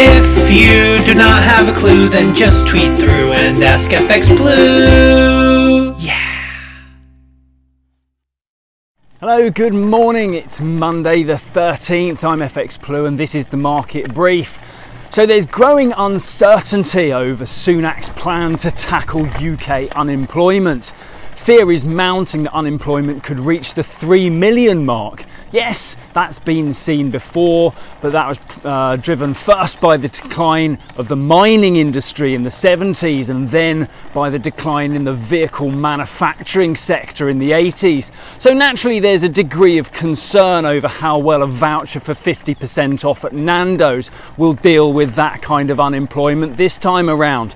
If you do not have a clue, then just tweet through and ask FX Blue. Yeah. Hello, good morning. It's Monday the 13th. I'm FX Blue and this is the market brief. So there's growing uncertainty over Sunak's plan to tackle UK unemployment. Fear is mounting that unemployment could reach the 3 million mark. Yes, that's been seen before, but that was uh, driven first by the decline of the mining industry in the 70s and then by the decline in the vehicle manufacturing sector in the 80s. So naturally, there's a degree of concern over how well a voucher for 50% off at Nando's will deal with that kind of unemployment this time around.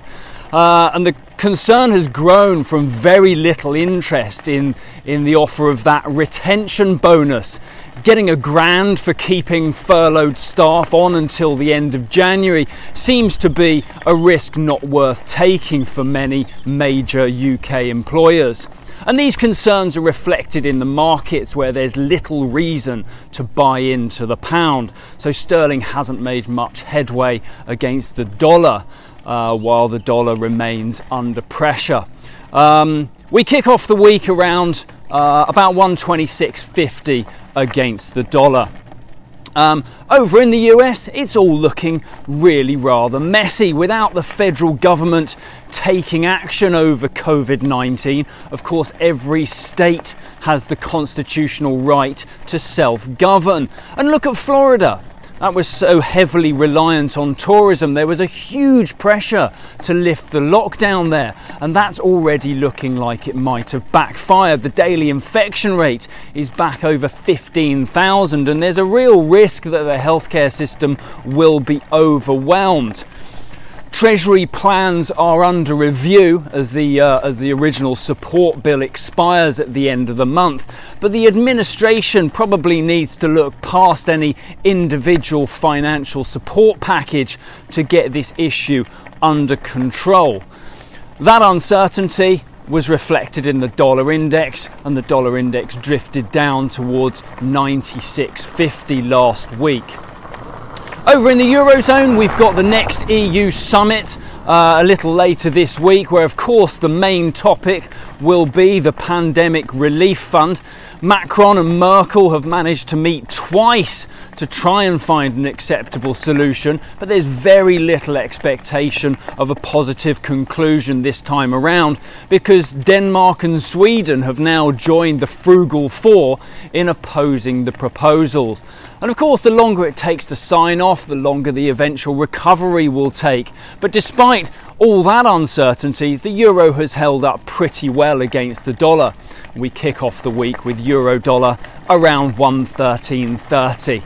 Uh, and the concern has grown from very little interest in, in the offer of that retention bonus. Getting a grand for keeping furloughed staff on until the end of January seems to be a risk not worth taking for many major UK employers. And these concerns are reflected in the markets where there's little reason to buy into the pound. So sterling hasn't made much headway against the dollar uh, while the dollar remains under pressure. Um, we kick off the week around uh, about 126.50 against the dollar. Um, over in the US, it's all looking really rather messy without the federal government taking action over COVID 19. Of course, every state has the constitutional right to self govern. And look at Florida that was so heavily reliant on tourism, there was a huge pressure to lift the lockdown there, and that's already looking like it might have backfired. The daily infection rate is back over 15,000, and there's a real risk that the healthcare system will be overwhelmed. Treasury plans are under review as the, uh, as the original support bill expires at the end of the month, but the administration probably needs to look past any individual financial support package to get this issue under control. That uncertainty was reflected in the dollar index, and the dollar index drifted down towards 96.50 last week. Over in the Eurozone, we've got the next EU summit uh, a little later this week, where, of course, the main topic will be the Pandemic Relief Fund. Macron and Merkel have managed to meet twice to try and find an acceptable solution, but there's very little expectation of a positive conclusion this time around because Denmark and Sweden have now joined the Frugal Four in opposing the proposals. And of course, the longer it takes to sign off, the longer the eventual recovery will take. But despite all that uncertainty, the euro has held up pretty well against the dollar. We kick off the week with euro dollar around 113.30.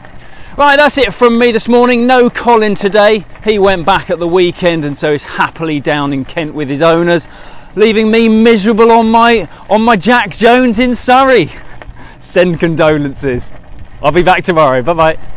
Right, that's it from me this morning. No Colin today. He went back at the weekend and so is happily down in Kent with his owners, leaving me miserable on my on my Jack Jones in Surrey. Send condolences. I'll be back tomorrow. Bye bye.